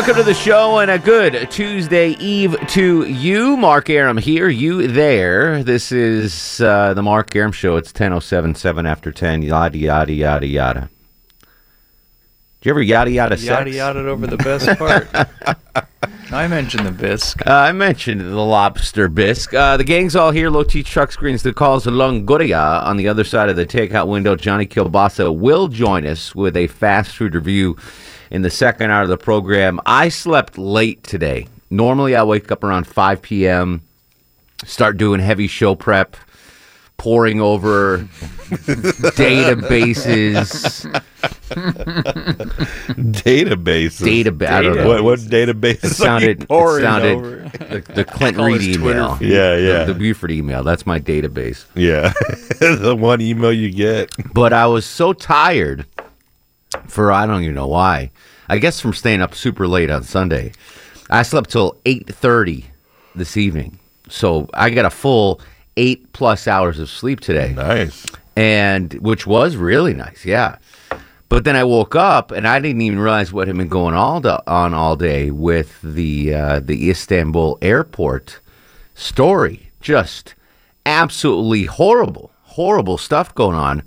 Welcome to the show and a good Tuesday Eve to you. Mark Arum here, you there. This is uh, the Mark Arum Show. It's 10.07, 7 after 10, yada, yada, yada, yada. Did you ever yada, yada, sex? Yada, yada over the best part. I mentioned the bisque. Uh, I mentioned the lobster bisque. Uh, the gang's all here. Low T Truck Screens the calls Longoria on the other side of the takeout window. Johnny Kilbasa will join us with a fast food review in the second hour of the program. I slept late today. Normally, I wake up around 5 p.m., start doing heavy show prep, poring over databases. Databases. Database. I don't know. What, what database? It sounded, it pouring sounded over? the, the Clint Reed his Twitter email. Yeah, The- yeah. The, Buford email. That's my database. Yeah, the one email you get. But I was so tired for I don't even know why. I guess from staying up super late on Sunday. I slept till eight thirty this evening. So I got a full eight plus hours of sleep today. Nice. and which was really nice, yeah. But then I woke up and I didn't even realize what had been going all on all day with the uh, the Istanbul airport story. Just absolutely horrible, horrible stuff going on.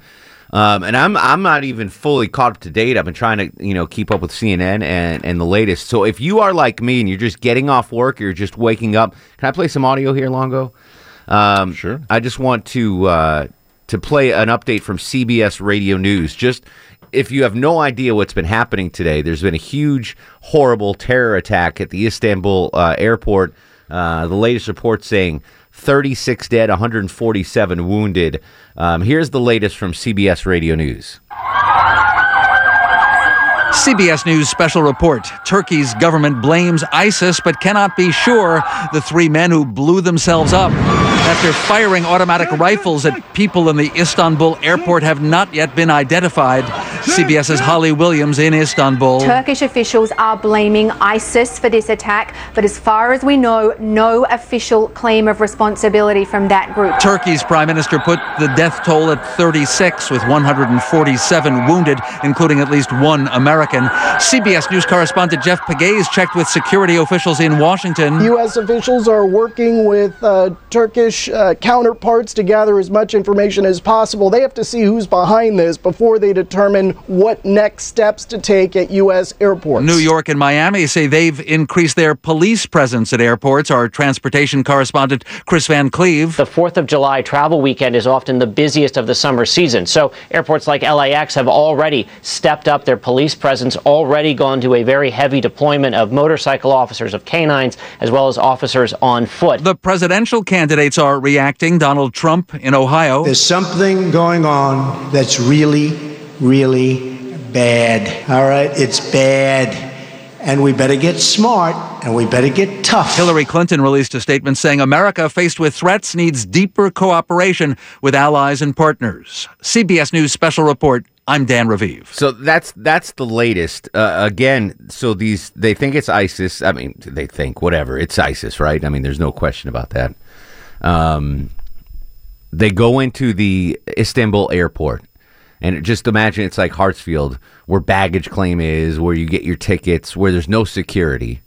Um, and I'm I'm not even fully caught up to date. I've been trying to you know keep up with CNN and and the latest. So if you are like me and you're just getting off work, or you're just waking up. Can I play some audio here, Longo? Um, Sure. I just want to uh, to play an update from CBS Radio News. Just if you have no idea what's been happening today, there's been a huge, horrible terror attack at the Istanbul uh, airport. Uh, the latest report saying 36 dead, 147 wounded. Um, here's the latest from CBS Radio News. CBS News special report. Turkey's government blames ISIS but cannot be sure the three men who blew themselves up after firing automatic rifles at people in the Istanbul airport have not yet been identified. CBS's Holly Williams in Istanbul. Turkish officials are blaming ISIS for this attack, but as far as we know, no official claim of responsibility from that group. Turkey's prime minister put the death toll at 36, with 147 wounded, including at least one American. CBS News correspondent Jeff Pegues checked with security officials in Washington. U.S. officials are working with uh, Turkish uh, counterparts to gather as much information as possible. They have to see who's behind this before they determine what next steps to take at U.S. airports. New York and Miami say they've increased their police presence at airports. Our transportation correspondent Kris Van Cleave. The 4th of July travel weekend is often the busiest of the summer season. So airports like LAX have already stepped up their police presence, already gone to a very heavy deployment of motorcycle officers, of canines, as well as officers on foot. The presidential candidates are reacting. Donald Trump in Ohio. There's something going on that's really, really bad. All right? It's bad. And we better get smart and we better get tough. Hillary Clinton released a statement saying America, faced with threats, needs deeper cooperation with allies and partners. CBS News special report. I'm Dan Raviv. So that's that's the latest. Uh, again, so these they think it's ISIS. I mean, they think whatever. It's ISIS, right? I mean, there's no question about that. Um, they go into the Istanbul airport, and just imagine it's like Hartsfield, where baggage claim is, where you get your tickets, where there's no security.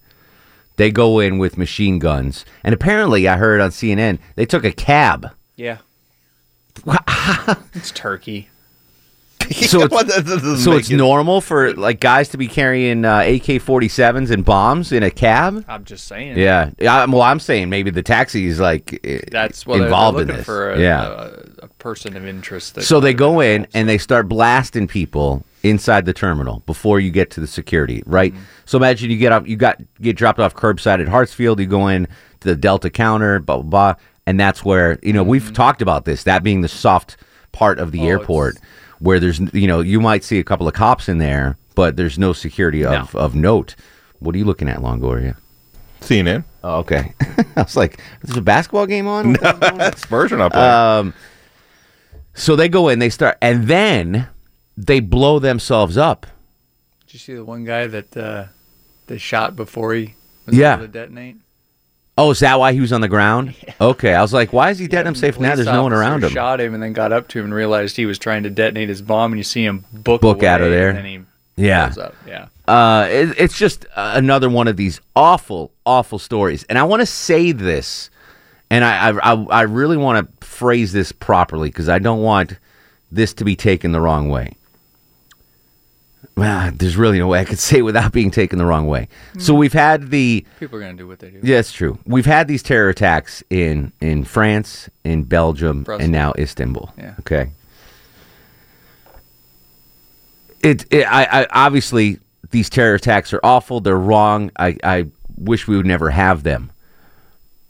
They go in with machine guns, and apparently, I heard on CNN they took a cab. Yeah. it's Turkey. So it's, so it's normal for like guys to be carrying uh, AK-47s and bombs in a cab. I'm just saying. Yeah, yeah. Well, I'm saying maybe the taxi is like That's well, they're- involved they're in looking this. for a, yeah. a, a person of interest. That So they go in and they start blasting people inside the terminal before you get to the security, right? Mm-hmm. So imagine you get off, you got get dropped off curbside at Hartsfield, you go in to the Delta counter, blah blah blah, and that's where you know Mm-hmm. we've talked about this, that being the soft part of the Oh, airport, where there's you know you might see a couple of cops in there, but there's no security of of note. What are you looking at, Longoria? CNN. Oh, okay. I was like, "There's a basketball game on." No, Spurs are not playing. Um, so they go in, they start, and then they blow themselves up. Did you see the one guy that uh, they shot before he was Yeah. able to detonate? Oh, is that why he was on the ground? Okay, I was like, why is he dead? I'm safe now. There's no one around him. Shot him and then got up to him and realized he was trying to detonate his bomb. And you see him book Book out of there. And then he Yeah. up. Yeah. Uh, it, it's just uh, another one of these awful, awful stories. And I want to say this, and I, I, I, I really want to phrase this properly because I don't want this to be taken the wrong way. Well, there's really no way I could say it without being taken the wrong way. So we've had the People are going to do what they do. Yeah, it's true. We've had these terror attacks in in France, in Belgium, Brussels. and now Istanbul. Yeah. Okay. It, it I, I obviously these terror attacks are awful. They're wrong. I I wish we would never have them.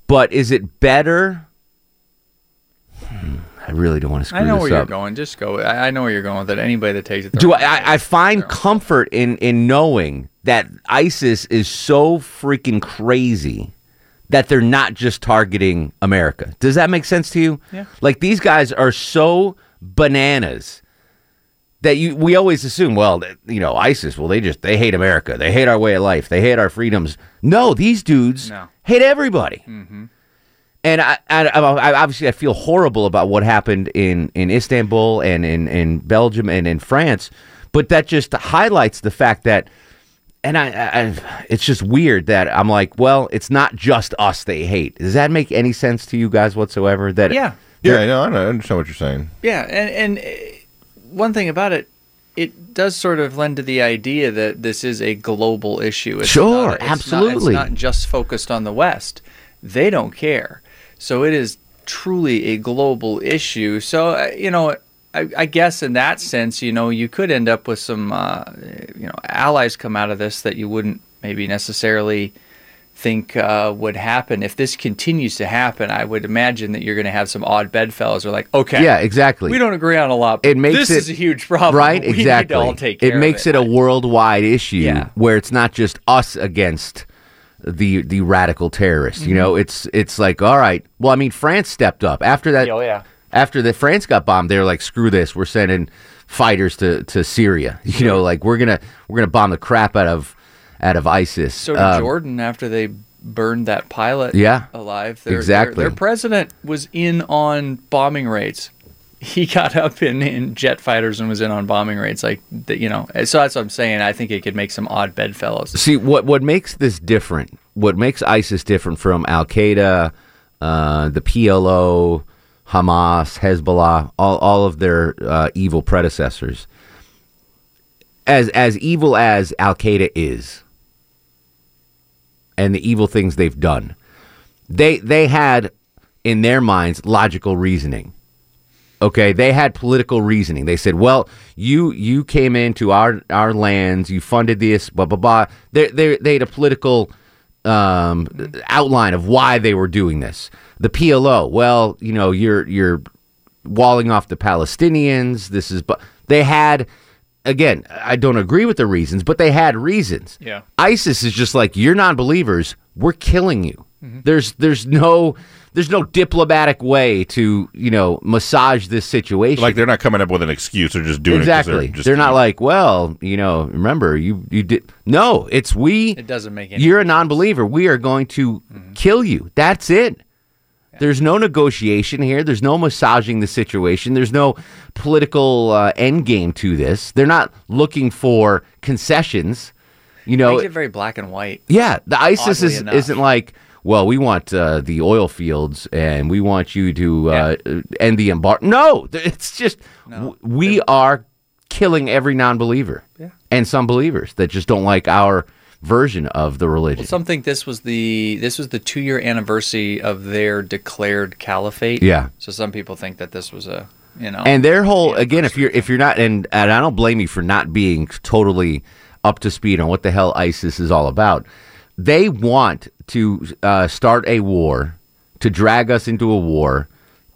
But is it better? Hmm, I really don't want to screw I know where you're going. Just go. I, I know where you're going with it. Anybody that takes it. Do I, I, find comfort in in knowing that ISIS is so freaking crazy that they're not just targeting America. Does that make sense to you? Yeah. Like these guys are so bananas that you we always assume, well, that, you know, ISIS, well, they just they hate America, they hate our way of life, they hate our freedoms. No, these dudes No. hate everybody. Mm-hmm. And I, I, I, obviously, I feel horrible about what happened in, in Istanbul and in, in Belgium and in France, but that just highlights the fact that, and I, I, it's just weird that I'm like, well, it's not just us they hate. Does that make any sense to you guys whatsoever? That Yeah. yeah, I know. I know, I understand what you're saying. Yeah, and and uh, one thing about it, it does sort of lend to the idea that this is a global issue. It's Sure, not- it's not- absolutely. it's not just focused on the West. They don't care. So it is truly a global issue. So uh, you know. I, I guess in that sense, you know, you could end up with some, uh, you know, allies come out of this that you wouldn't maybe necessarily think uh, would happen. If this continues to happen, I would imagine that you're going to have some odd bedfellows who are like, okay, Yeah, exactly. we don't agree on a lot. But it makes this it is a huge problem. right? We need to exactly. all take care it makes of it. a worldwide issue Yeah. where it's not just us against the the radical terrorists. You Mhm. know, it's it's like all right. Well, I mean, France stepped up after that. Oh, yeah. After the France got bombed, they were like, "Screw this! We're sending fighters to, to Syria." You know, like we're gonna we're gonna bomb the crap out of out of ISIS. So did Um, Jordan after they burned that pilot Yeah, alive. Their, exactly. Their, their president was in on bombing raids. He got up in, in jet fighters and was in on bombing raids. Like, you know, so that's what I'm saying. I think it could make some odd bedfellows. See what what makes this different? What makes ISIS different from Al Qaeda, uh, the PLO, Hamas, Hezbollah, all all of their uh, evil predecessors. As as evil as Al Qaeda is, and the evil things they've done, they they had in their minds logical reasoning. Okay, they had political reasoning. They said, "Well, you you came into our our lands, you funded this, blah blah blah." They they they had a political um, outline of why they were doing this. The PLO, well, you know, you're you're walling off the Palestinians. This is, but they had again. I don't agree with the reasons, but they had reasons. Yeah. ISIS is just like you're non-believers. We're killing you. There's there's no there's no diplomatic way to you know massage this situation. Like they're not coming up with an excuse; they're just doing exactly. it. 'cause They're, just they're not like, well, you know, remember you you did. No, it's we. It doesn't make any You're a non-believer. We are going to kill you. That's it. There's no negotiation here. There's no massaging the situation. There's no political uh, end game to this. They're not looking for concessions. You know, Makes it very black and white. yeah, the ISIS is, enough. isn't like, well, we want uh, the oil fields and we want you to uh, end the embargo. No, it's just w- we are killing every non-believer Yeah. and some believers that just don't like our version of the religion. Well, some think this was the this was the two year anniversary of their declared caliphate. Yeah. So some people think that this was a you know and their whole again if you're if you're not and, and i don't blame you for not being totally up to speed on what the hell isis is all about they want to uh, start a war to drag us into a war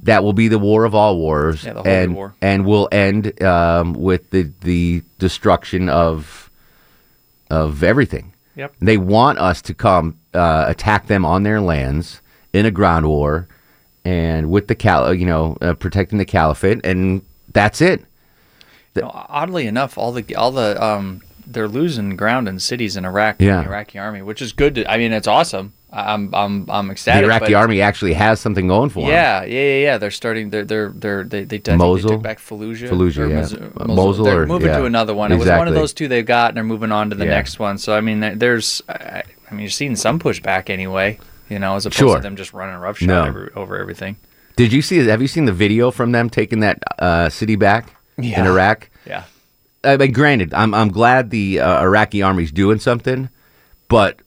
that will be the war of all wars Yeah, the and war. and will end um, with the the destruction of of everything Yep. they want us to come uh, attack them on their lands in a ground war and with the cal you know uh, protecting the caliphate and that's it You know, oddly enough, all the all the um they're losing ground in cities in Iraq. Yeah. the Iraqi army, which is good. To, I mean, it's awesome. I'm I'm I'm ecstatic. the Iraqi army actually has something going for them. Yeah, yeah, yeah, yeah. They're starting. They're they're they're they they, think Mosul? they took back Fallujah. Fallujah, yeah. Mosul- Uh, Mosul They're or- moving yeah. to another one. It was one of those two they've got, and they're moving on to the Yeah. next one. So I mean, there's. I, I mean, you're seeing some pushback anyway. You know, as opposed Sure. to them just running roughshod No. every, over everything. Did you see? Have you seen the video from them taking that uh, city back in Iraq? Yeah. I mean, granted, I'm I'm glad the uh, Iraqi army's doing something, but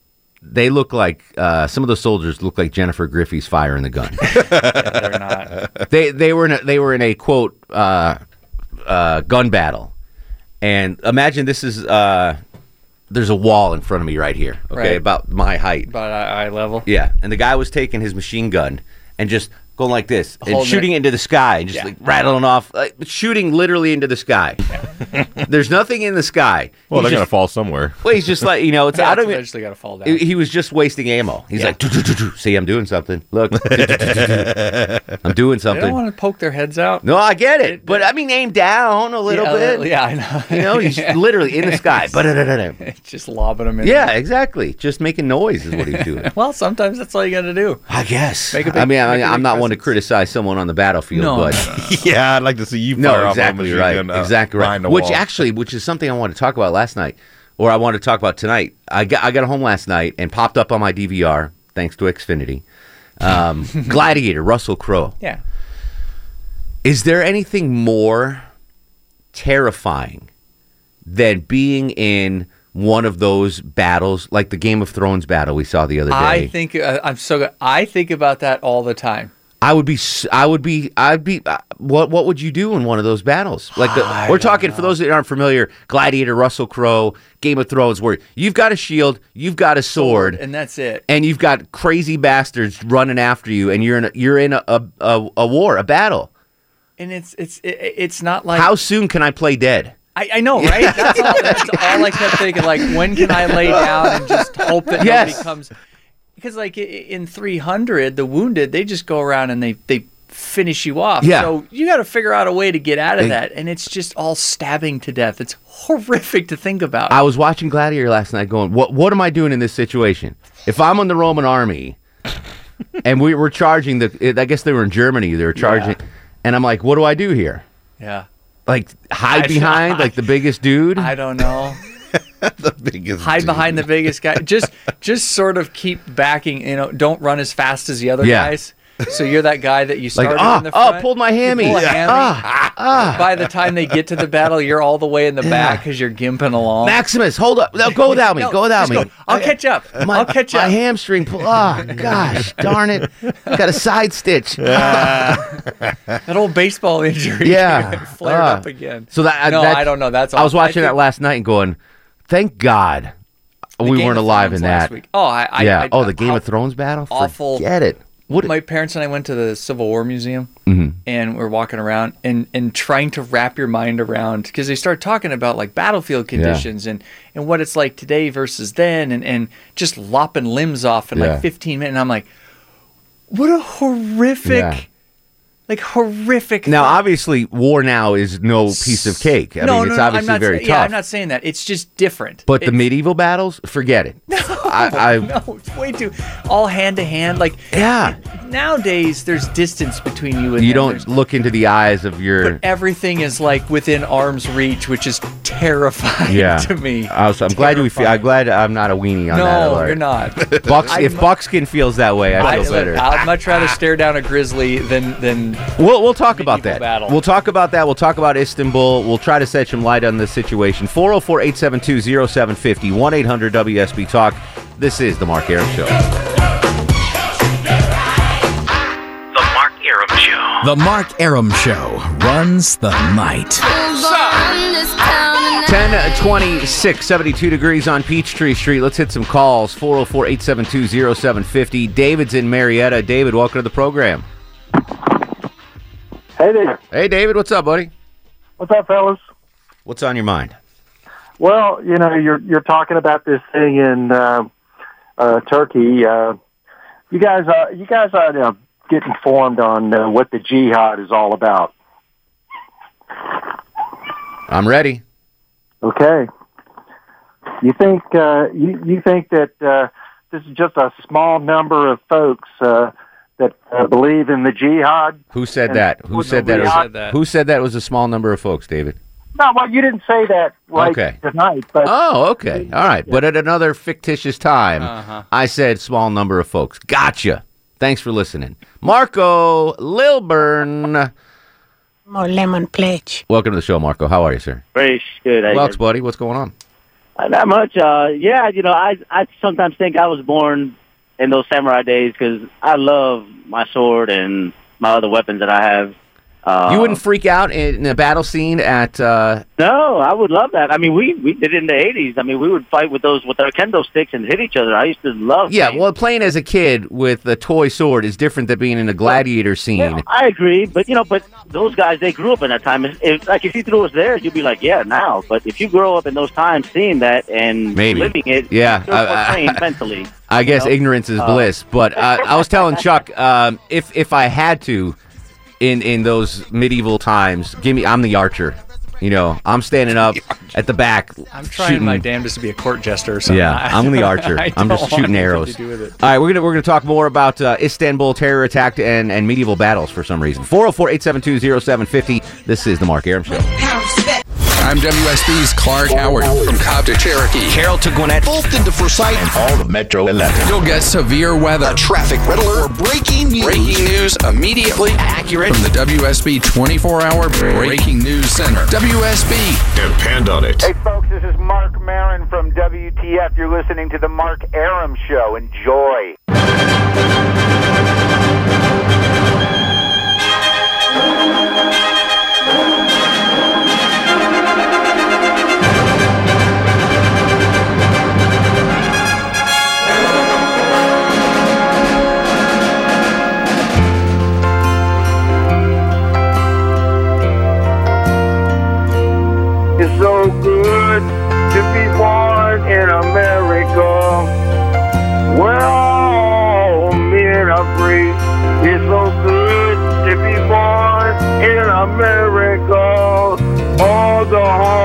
they look like uh, some of the soldiers look like Jennifer Griffey's firing the gun. they're not. they they were in a, they were in a quote uh, uh, gun battle, and imagine this is uh, there's a wall in front of me right here, okay, Right. about my height. About eye eye level. Yeah, and the guy was taking his machine gun and just going like this and Holding shooting it- into the sky and just Yeah. like rattling off, like, shooting literally into the sky. There's nothing in the sky. Well, He's they're gonna fall somewhere. Well, he's just like you know, it's Yeah, I don't. eventually got to fall down. he he was just wasting ammo. He's Yeah. like, "Do, do, do, do." see, I'm doing something. Look, I'm doing They something. don't want to poke their heads out. No, I get it, but I mean, aim down a little yeah, bit. Yeah, I know. You know, he's literally in the sky. Just lobbing them in. Yeah, exactly. Just making noise is what he's doing. Well, sometimes that's all you got to do. I guess. Make a big- I mean, I make mean a I'm not one to criticize someone on the battlefield, No, but no, yeah, I'd like to see you fire no, off a exactly machine right, gun, uh, exactly right. behind the Which wall. actually, which is something I wanted to talk about last night, or I wanted to talk about tonight. I got I got home last night and popped up on my DVR thanks to Xfinity. Um, Gladiator, Russell Crowe. Yeah. Is there anything more terrifying than being in one of those battles, like the Game of Thrones battle we saw the other day? I think uh, I'm so. good. I think about that all the time. I would be. I would be. I'd be. Uh, what What would you do in one of those battles? Like the, we're talking for those that aren't familiar, Gladiator, Russell Crowe, Game of Thrones, where you've got a shield, you've got a sword, and that's it. and you've got crazy bastards running after you, and you're in a, you're in a, a, a, a war, a battle. And it's it's it, it's not like How soon can I play dead? I, I know, right? That's all, that's all I kept thinking. Like, when can I lay down and just hope that Yes. nobody comes? Because, like, in 300, the wounded, they just go around and they, they finish you off. Yeah. So you got to figure out a way to get out of They- that. And it's just all stabbing to death. It's horrific to think about. I was watching Gladiator last night, going, "What What am I doing in this situation? If I'm on the Roman army, and we were charging the, I guess they were in Germany, they were charging, and I'm like, what do I do here? yeah. Like hide I- behind like the biggest dude? I don't know. the biggest Hide dude. behind the biggest guy. Just just sort of keep backing. You know, don't run as fast as the other Yeah. guys. So you're that guy that you Like, started ah, in the ah, front. pulled my hammy. pull Yeah. hammy. Ah, ah. By the time they get to the battle, you're all the way in the back because you're gimping along. Maximus, hold up! No, go without me. No, go without me. go. I'll catch up. My, I'll catch up. my hamstring. Pull, oh gosh, darn it! Got a side stitch. that old baseball injury. Yeah. flared Ah. up again. So that no, that- I don't know. That's all. I was watching think that last night and going, "Thank God the we Game weren't alive in that." week- Oh, I, I yeah. I- oh, the Game of Thrones battle. awful. Forget it. What? My parents and I went to the Civil War Museum, Mhm. and we're walking around and and trying to wrap your mind around because they start talking about like battlefield conditions and and what it's like today versus then, and and just lopping limbs off in Yeah. like 15 minutes. And I'm like, what a horrific, Yeah. Like horrific. Now, thing. obviously, war now is no piece of cake. I no, mean, no, it's no, obviously I'm not, very sa- tough. Yeah, I'm not saying that. It's just different. but the medieval battles, forget it. I, I no, it's way too all hand to hand. Like yeah. Nowadays there's distance between you and You them. don't There's- look into the eyes of your. everything is like within arm's reach, which is terrifying Yeah, to me. I was, I'm glad you feel. I'm glad I'm not a weenie on no, that. alert. you're not. Bucks, I- if Buckskin feels that way, I feel better. I'd much rather stare down a grizzly than than. We'll, we'll talk about that. battle. We'll talk about that. We'll talk about Istanbul. We'll try to set some light on this situation. 404 872 0750 1 800 WSB Talk. This is The Mark Arum Show. The Mark Arum Show runs the night. 10 26, 72 degrees on Peachtree Street. Let's hit some calls. 404 872 0750. David's in Marietta. David, welcome to the program. Hey there. Hey, David, what's up, buddy? What's up, fellas? What's on your mind? Well, you know, you're you're talking about this thing in uh, uh, Turkey. Uh, you guys, uh, you guys ought to get informed on uh, what the jihad is all about. I'm ready. Okay. You think uh, you you think that uh, this is just a small number of folks uh, that uh, believe in the jihad? Who said that? Who said that? was- said that. Who said that was a small number of folks, David? No, well, you didn't say that right Okay. tonight, but Oh, okay. All right. But at another fictitious time, Uh-huh. I said small number of folks. Gotcha. Thanks for listening. Marco Lilburn. More lemon pledge. Welcome to the show, Marco. How are you, sir? Very good. I, Welks, buddy. What's going on? Uh, not much. Uh, yeah, you know, I I sometimes think I was born in those samurai days because I love my sword and my other weapons that I have. Uh, you wouldn't freak out in a battle scene at. Uh, No, I would love that. I mean, we we did it in the eighties. I mean, we would fight with those with our kendo sticks and hit each other. I used to love. yeah, well, playing as a kid with a toy sword is different than being in a gladiator scene. Yeah, I agree, but you know, but those guys they grew up in that time. If, if like if you threw us there, you'd be like, yeah, now. But if you grow up in those times, seeing that and Maybe. living it, Yeah, you're I- more I- mentally. I guess know? ignorance is Uh, bliss. But uh, I was telling Chuck, um, if if I had to, in in those medieval times, give me. I'm the archer. You know, I'm standing up at the back. I'm trying shooting. my damnedest to be a court jester or something. Yeah, I'm the archer. I I'm just shooting arrows. to do with it. All right, we're gonna we're gonna talk more about uh, Istanbul terror attack and and medieval battles for some reason. 404-872-0750. This is the Mark Arum Show. I'm WSB's Clark Howard from Cobb to Cherokee. Carroll to Gwinnett. Fulton to Forsyth and all of Metro 11. You'll get severe weather. A traffic red alert or breaking news. Immediately Accurate. from the WSB 24-hour Breaking News Center. WSB. Depend on it. Hey, folks, this is Marc Maron from WTF. You're listening to The Mark Arum Show. Enjoy. In America. Where all men free. It's so good to be born in America. All the home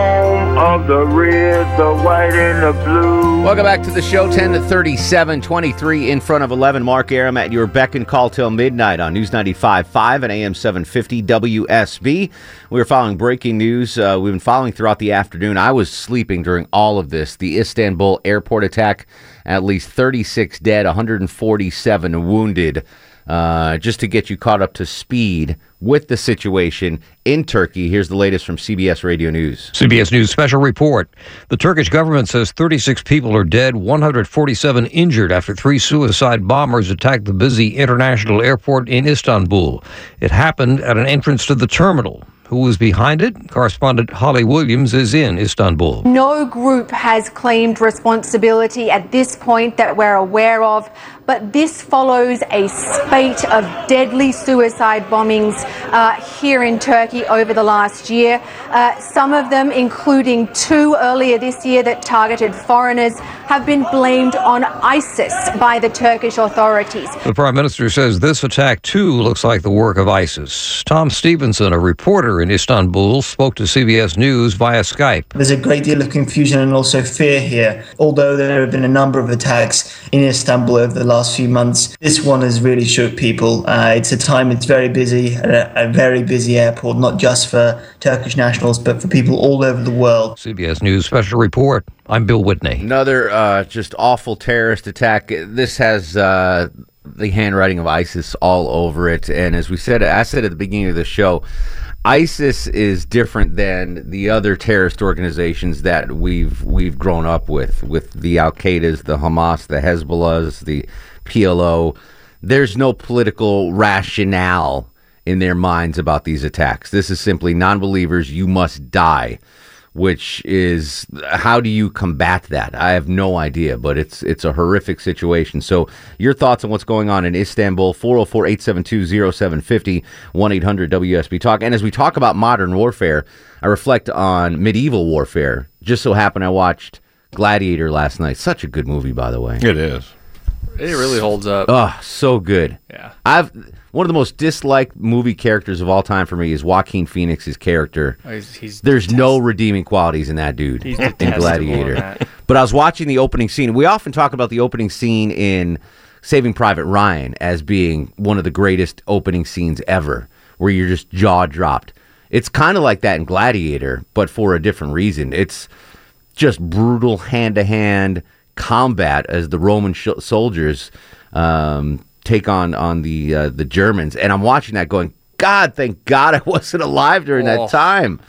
the red, the white, and the blue. Welcome back to the show. 10 to 37, 23 in front of 11. Mark Arum at your beck and call till midnight on News 95.5 and AM 750 WSB. We are following breaking news. Uh, we've been following throughout the afternoon. I was sleeping during all of this. The Istanbul airport attack, at least 36 dead, 147 wounded. Uh, just to get you caught up to speed with the situation in Turkey, here's the latest from CBS Radio News. CBS News special report. The Turkish government says 36 people are dead, 147 injured after three suicide bombers attacked the busy international airport in Istanbul. It happened at an entrance to the terminal. Who was behind it? Correspondent Holly Williams is in Istanbul. No group has claimed responsibility at this point that we're aware of, but this follows a spate of deadly suicide bombings uh, here in Turkey over the last year. Uh, some of them, including two earlier this year that targeted foreigners, have been blamed on ISIS by the Turkish authorities. The Prime Minister says this attack, too, looks like the work of ISIS. Tom Stevenson, a reporter in Istanbul spoke to CBS News via Skype. There's a great deal of confusion and also fear here. Although there have been a number of attacks in Istanbul over the last few months, this one has really shook people. Uh, it's a time it's very busy, a, a very busy airport, not just for Turkish nationals, but for people all over the world. CBS News special report. I'm Bill Whitney. Another uh, just awful terrorist attack. This has uh, the handwriting of ISIS all over it. And as we said, I said at the beginning of the show, ISIS is different than the other terrorist organizations that we've we've grown up with, with the Al Qaeda's, the Hamas, the Hezbollahs, the PLO. There's no political rationale in their minds about these attacks. This is simply non-believers. You must die which is how do you combat that? I have no idea, but it's it's a horrific situation. So, your thoughts on what's going on in Istanbul 404-872-0750 1-800-WSB Talk. And as we talk about modern warfare, I reflect on medieval warfare. Just so happened I watched Gladiator last night. Such a good movie by the way. It is. It really holds up. Oh, so good. Yeah. I've one of the most disliked movie characters of all time for me is Joaquin Phoenix's character. Oh, he's- he's There's no redeeming qualities in that dude He's in detestable in Gladiator. But I was watching the opening scene. We often talk about the opening scene in Saving Private Ryan as being one of the greatest opening scenes ever, where you're just jaw dropped. It's kind of like that in Gladiator, but for a different reason. It's just brutal hand to hand combat as the Roman sh- soldiers um, take on on the uh, the Germans, and I'm watching that going, God, thank God I wasn't alive during Oh. that time.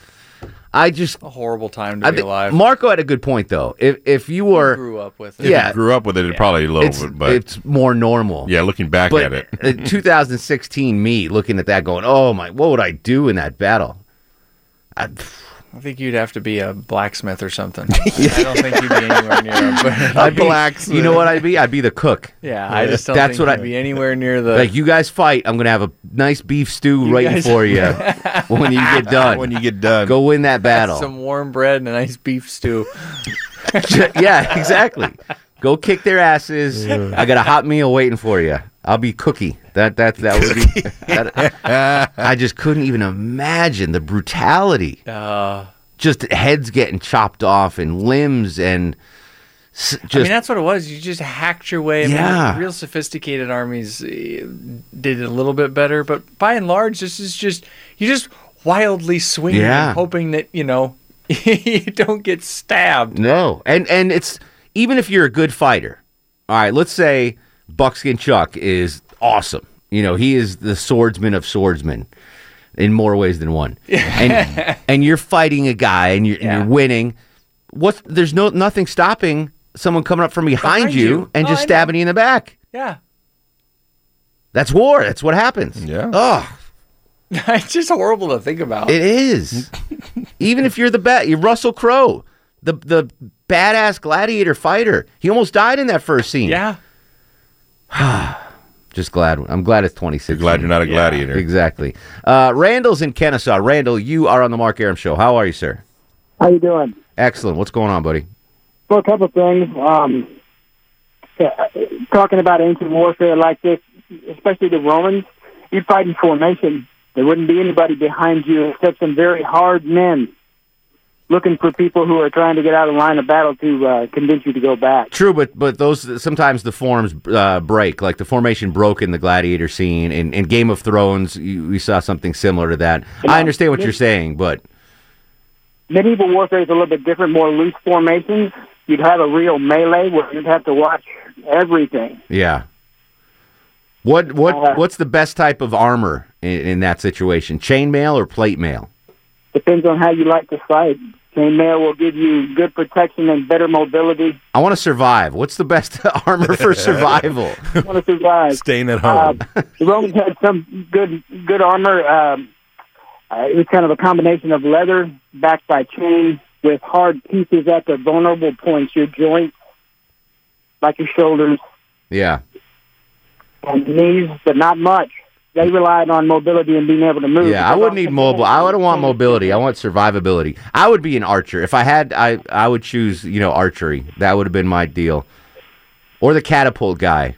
I just a horrible time to I be alive. Marco had a good point though. If if you were grew up with it. If yeah, you grew up with it, it probably a little it's, bit, but it's more normal. yeah, looking back But at it, uh, 2016 me looking at that going, oh my, what would I do in that battle? I, I think you'd have to be a blacksmith or something. I don't think you'd be anywhere near. it, But I'd be, You know what I'd be? I'd be the cook. Yeah, I just don't That's think what you'd I be anywhere near the. like. You guys fight. I'm gonna have a nice beef stew You right guys- for you when you get done. when you get done, Go win that battle. Some warm bread and a nice beef stew. yeah, exactly. Go kick their asses. I got a hot meal waiting for you. I'll be cookie. That that that would be. that- I just couldn't even imagine the brutality. Uh, Just heads getting chopped off and limbs and just I mean, that's what it was. You just hacked your way. I mean, Yeah. real sophisticated armies eh, did it a little bit better, but by and large, this is just you just wildly swinging, Yeah. hoping that you know you don't get stabbed. No, and and it's even if you're a good fighter. All right, let's say Buckskin Chuck is awesome. You know, he is the swordsman of swordsmen in more ways than one. And and you're fighting a guy and you're, and you're winning. What? There's no nothing stopping someone coming up from behind, Behind you, you. and Oh, just I know. stabbing you in the back. Yeah, That's war. That's what happens. Yeah. Oh, it's just horrible to think about. It is. Even if you're the best, you're Russell Crowe, the the badass gladiator fighter. He almost died in that first scene. Yeah. Just glad. I'm glad it's 26. glad you're not a gladiator. Exactly. Uh, Randall's in Kennesaw. Randall, you are on the Mark Arum Show. How are you, sir? How you doing? Excellent. What's going on, buddy? Well, a couple of things. Um, yeah, talking about ancient warfare like this, especially the Romans, you'd fight in formation. There wouldn't be anybody behind you except some very hard men looking for people who are trying to get out of line of battle to uh, convince you to go back. True, but but those sometimes the forms uh, break. Like the formation broke in the gladiator scene in, in Game of Thrones. You, we saw something similar to that. I understand what you're saying, but Medieval warfare is a little bit different, more loose formations. You'd have a real melee where you'd have to watch everything. yeah. What what Uh, what's the best type of armor in, in that situation? Chainmail or plate mail? Depends on how you like to fight. Chainmail will give you good protection and better mobility. I want to survive. What's the best armor for survival? I want to survive. Staying at Uh, home. the Romans had some good good armor. Um, uh, it was kind of a combination of leather backed by chain with hard pieces at the vulnerable points, your joints, like your shoulders yeah. and knees, but not much. They relied on mobility and being able to move. Yeah, I wouldn't need mobile. I wouldn't want mobility. I want survivability. I would be an archer. If I had I I would choose, you know, archery. That would have been my deal. Or the catapult guy.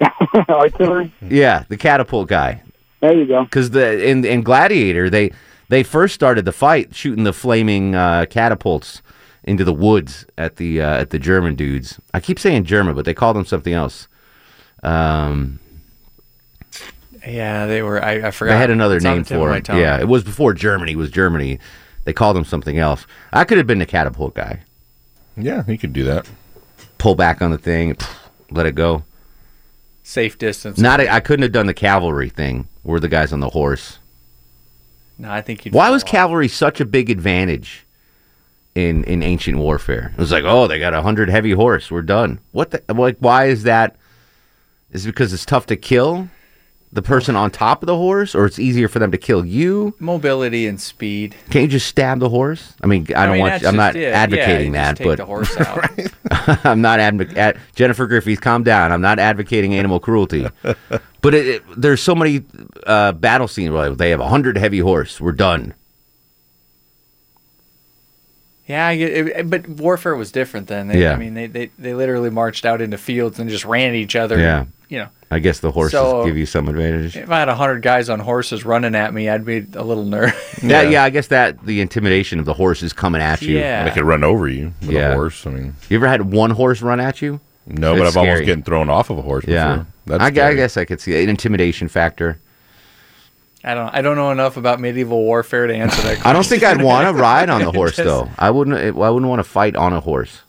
artillery. Yeah, the catapult guy. There you go. Cuz the in in Gladiator, they They first started the fight shooting the flaming uh, catapults into the woods at the uh, at the German dudes. I keep saying German, but they called them something else. Um, Yeah, they were. I, I forgot. they had another It's name the tip of for it. Yeah, it was before Germany was Germany. They called him something else. I could have been the catapult guy. Yeah, he could do that. Pull back on the thing, let it go. Safe distance. Not, I couldn't have done the cavalry thing. Where the guys on the horse. No, I think you'd. Why was cavalry such a big advantage in in ancient warfare? It was like, oh, they got a hundred heavy horse. We're done. What the like? Why is that? Is it because it's tough to kill the person on top of the horse, or it's easier for them to kill you? mobility and speed. Can't you just stab the horse? I mean, I don't mean, want. that's I'm not it. advocating yeah, you that, but the horse out. I'm not advocating. Ad- Jennifer Griffiths, calm down. I'm not advocating animal cruelty. but it, it, there's so many uh, battle scenes where like, they have a hundred heavy horse. We're done. Yeah, I it, but warfare was different then. They, Yeah. I mean, they, they they literally marched out into fields and just ran at each other. Yeah. And, you know, I guess the horses So- give you some advantage. if I had a hundred guys on horses running at me, I'd be a little nervous. Yeah, yeah. I guess that the intimidation of the horses coming at you. Yeah. They could run over you with Yeah. a horse. I mean, You ever had one horse run at you? no, but I've almost scary. getting thrown off of a horse Yeah, before. That's I, I guess I could see it. an intimidation factor. I don't I don't know enough about medieval warfare to answer that. I don't think I'd want to ride on the horse Just- though. I wouldn't. I wouldn't want to fight on a horse.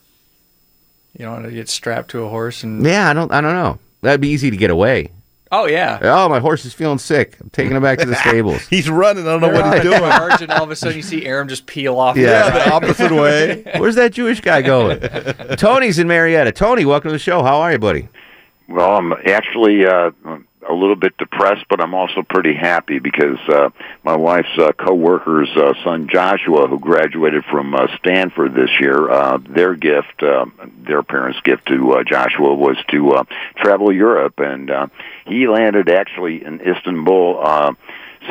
You don't want to get strapped to a horse and. Yeah, I don't. I don't know. That'd be easy to get away. Oh yeah. Oh, my horse is feeling sick. I'm taking him back to the stables. he's running. I don't know They're what he's doing. charge, and all of a sudden you see Arum just peel off. Yeah, the opposite way. Where's that Jewish guy going? Tony's in Marietta. Tony, welcome to the show. How are you, buddy? Well, I'm actually uh, a little bit depressed, but I'm also pretty happy because uh, my wife's uh, coworker's uh, son Joshua, who graduated from uh, Stanford this year, uh, their gift, uh, their parents' gift to uh, Joshua was to uh, travel Europe, and uh, he landed actually in Istanbul. Uh,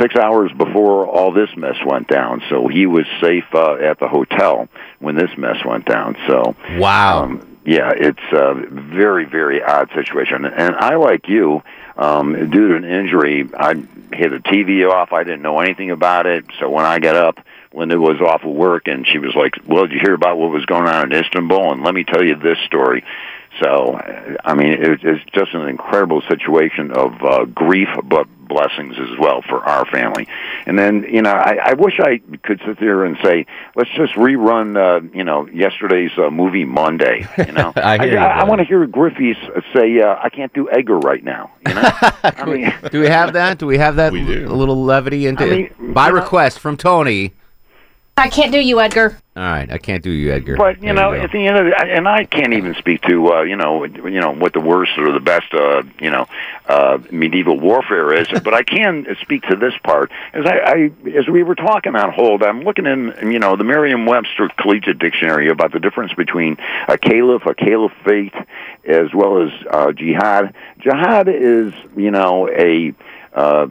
Six hours before all this mess went down, so he was safe uh, at the hotel when this mess went down. So, wow, um, yeah, it's a very, very odd situation. And I, like you, um, due to an injury, I hit a TV off. I didn't know anything about it. So when I got up, it was off of work, and she was like, "Well, did you hear about what was going on in Istanbul?" And let me tell you this story. So, I mean, it, it's just an incredible situation of uh, grief, but blessings as well for our family. And then, you know, I, I wish I could sit there and say, let's just rerun, uh, you know, yesterday's uh, movie Monday. You know, I hear you, I, want to hear Griffey's say, uh, I can't do Edgar right now. You know, I mean, Do we have that? Do we have that we do. a little levity into I it? mean, By you know- request from Tony. I can't do you, Edgar. All right, I can't do you, Edgar. But you There know, go. at the end of the, and I can't even speak to uh, you know, you know what the worst or the best, uh, you know, uh, medieval warfare is. but I can speak to this part as I, I, as we were talking on hold. I'm looking in, you know, the Merriam-Webster Collegiate Dictionary about the difference between a caliph, a caliphate, as well as uh, jihad. Jihad is, you know, a uh,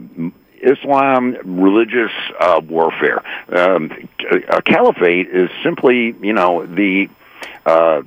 Islam religious uh, warfare. Um, a caliphate is simply, you know, the uh,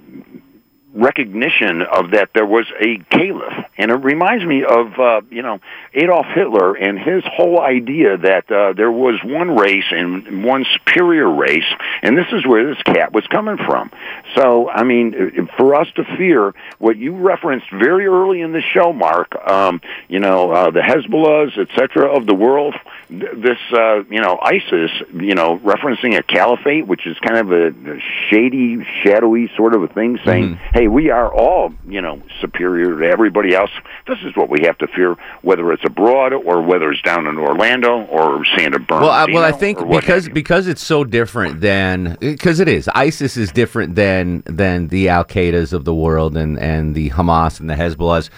recognition of that there was a caliph, and it reminds me of, uh, you know, Adolf Hitler and his whole idea that uh, there was one race and one superior race, and this is where this cat was coming from. So, I mean, for us to fear what you referenced very early in the show, Mark, um, you know, uh, the Hezbollahs, et cetera, of the world, this, uh, you know, ISIS, you know, referencing a caliphate, which is kind of a shady, shadowy sort of a thing, saying, hey, we are all, you know, superior to everybody else. This is what we have to fear, whether it's abroad or whether it's down in Orlando or Santa Bernardino. Well, I, well, I think because because it's so different than because it is ISIS is different than than the Al Qaeda's of the world and and the Hamas and the Hezbollahs.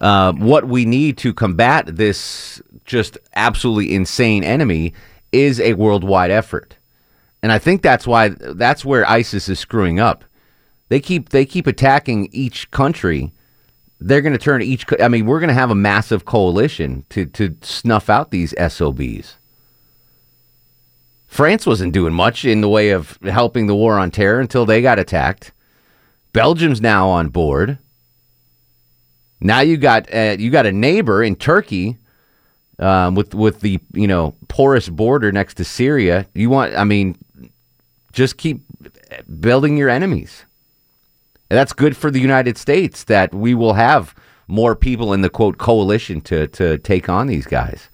Uh, what we need to combat this just absolutely insane enemy is a worldwide effort, and I think that's why that's where ISIS is screwing up. They keep they keep attacking each country. They're going to turn each. I mean, we're going to have a massive coalition to to snuff out these SOBs. France wasn't doing much in the way of helping the war on terror until they got attacked. Belgium's now on board. Now you got uh, you got a neighbor in Turkey um, with with the you know porous border next to Syria. You want, I mean, just keep building your enemies. And that's good for the United States that we will have more people in the quote coalition to to take on these guys.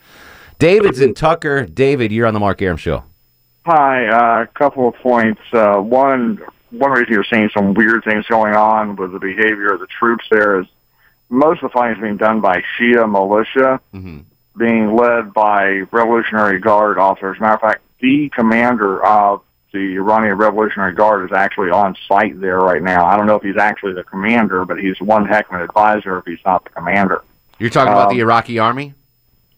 David's in Tucker. David, you're on the Mark Arum show. Hi, uh, a couple of points. Uh, one, one reason you're seeing some weird things going on with the behavior of the troops there is most of the fighting is being done by Shia militia, being led by Revolutionary Guard officers. Matter of fact, the commander of the Iranian Revolutionary Guard is actually on site there right now. I don't know if he's actually the commander, but he's one heck of an advisor if he's not the commander. You're talking about the Um, Iraqi army?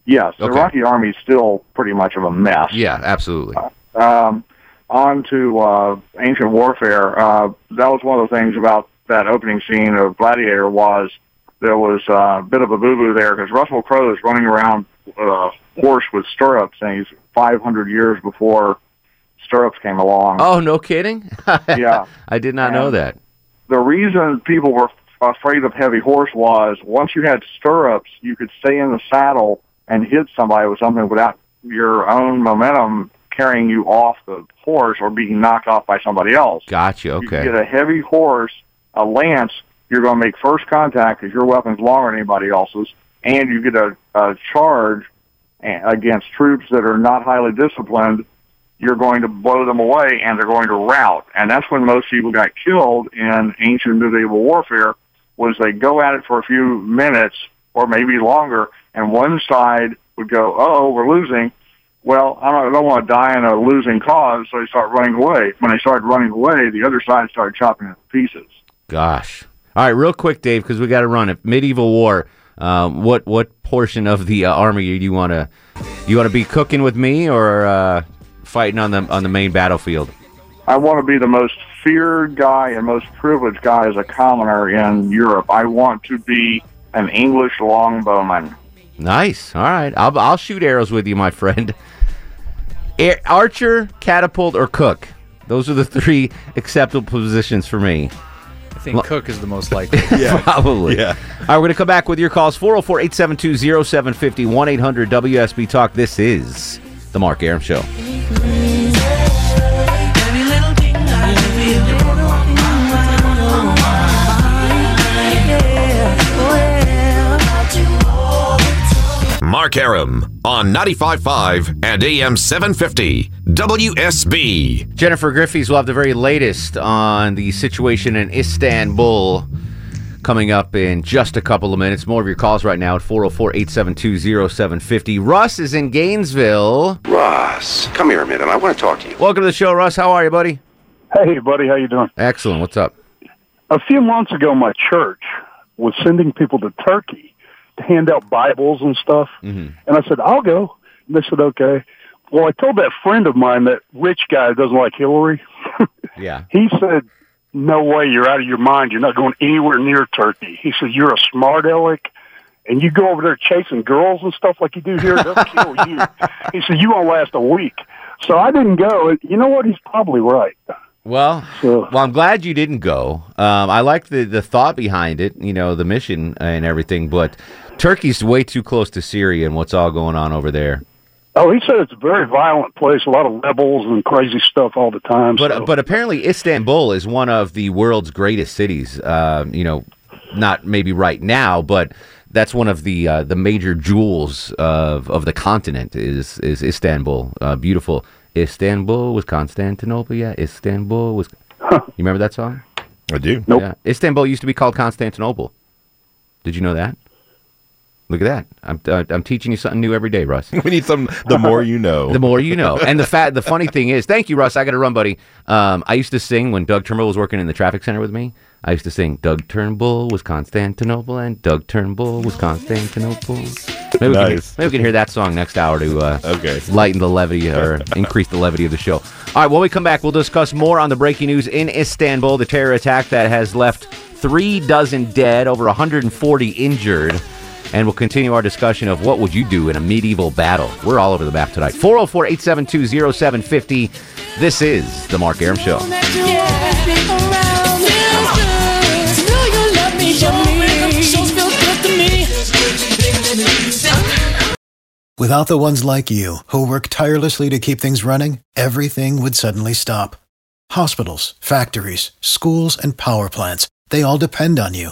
Yes, the Okay. Iraqi army is still pretty much of a mess. Yeah, absolutely. Um, on to uh, ancient warfare. Uh, that was one of the things about that opening scene of Gladiator was there was uh, a bit of a boo boo there because Russell Crowe is running around uh, horse with stirrups, and he's 500 years before stirrups came along. Oh, no kidding. Yeah. I did not know that. The reason people were afraid of heavy horse was once you had stirrups, you could stay in the saddle and hit somebody with something without your own momentum carrying you off the horse or being knocked off by somebody else. Gotcha. Okay. You get a heavy horse, a lance, you're going to make first contact because your weapon's longer than anybody else's, and you get a, a charge against troops that are not highly disciplined. You're going to blow them away, and they're going to rout. And that's when most people got killed in ancient medieval warfare. Was they go at it for a few minutes or maybe longer, and one side would go, "Oh, we're losing." Well, I don't, I don't want to die in a losing cause, so they start running away. When they started running away, the other side started chopping it pieces. Gosh. All right, real quick, Dave, because we got to run it. Medieval war. Um, what what portion of the uh, army do you want to you want to be cooking with me or uh, fighting on the on the main battlefield? I want to be the most feared guy and most privileged guy as a commoner in Europe. I want to be an English longbowman. Nice. All right, I'll I'll shoot arrows with you, my friend. Ar- Archer, catapult, or cook. Those are the three acceptable positions for me. I think Cook is the most likely. yeah. Probably. Yeah. All right, we're going to come back with your calls 404 872 0750 1 800 WSB Talk. This is The Mark Arum Show. Mark Arum on 95.5 and AM 750 WSB. Jennifer Griffey's will have the very latest on the situation in Istanbul coming up in just a couple of minutes. More of your calls right now at 404 872 0750. Russ is in Gainesville. Russ, come here a minute. I want to talk to you. Welcome to the show, Russ. How are you, buddy? Hey, buddy, how you doing? Excellent. What's up? A few months ago, my church was sending people to Turkey to hand out Bibles and stuff, Mm-hmm. and I said, "I'll go." And they said, "Okay." Well, I told that friend of mine, that rich guy doesn't like Hillary. Yeah. He said, "No way, you're out of your mind. You're not going anywhere near Turkey." He said, "You're a smart aleck." And you go over there chasing girls and stuff like you do here, they'll kill you. He said, you won't last a week. So I didn't go. You know what? He's probably right. Well, well, I'm glad you didn't go. Um, I like the the thought behind it, you know, the mission and everything. But Turkey's way too close to Syria and what's all going on over there. Oh, he said it's a very violent place, a lot of rebels and crazy stuff all the time. But so. but apparently Istanbul is one of the world's greatest cities. Um, you know, not maybe right now, but that's one of the uh, the major jewels of of the continent is is Istanbul. Uh, beautiful Istanbul was Constantinople. Yeah, Istanbul was. You remember that song? I do. Nope. Yeah. Istanbul used to be called Constantinople. Did you know that? Look at that. I'm uh, I'm teaching you something new every day, Russ. we need some. The more you know. The more you know. And the fat the funny thing is, thank you, Russ. I got to run, buddy. Um, I used to sing when Doug Turnbull was working in the traffic center with me. I used to sing Doug Turnbull was Constantinople and Doug Turnbull was Constantinople. Maybe, we, Nice. can, maybe we can hear that song next hour to uh, Okay. lighten the levity or increase the levity of the show. All right, when we come back, we'll discuss more on the breaking news in Istanbul, the terror attack that has left three dozen dead, over 140 injured. And we'll continue our discussion of what would you do in a medieval battle. We're all over the map tonight. 404 872 0750. This is The Mark Arum Show. Without the ones like you, who work tirelessly to keep things running, everything would suddenly stop. Hospitals, factories, schools, and power plants, they all depend on you.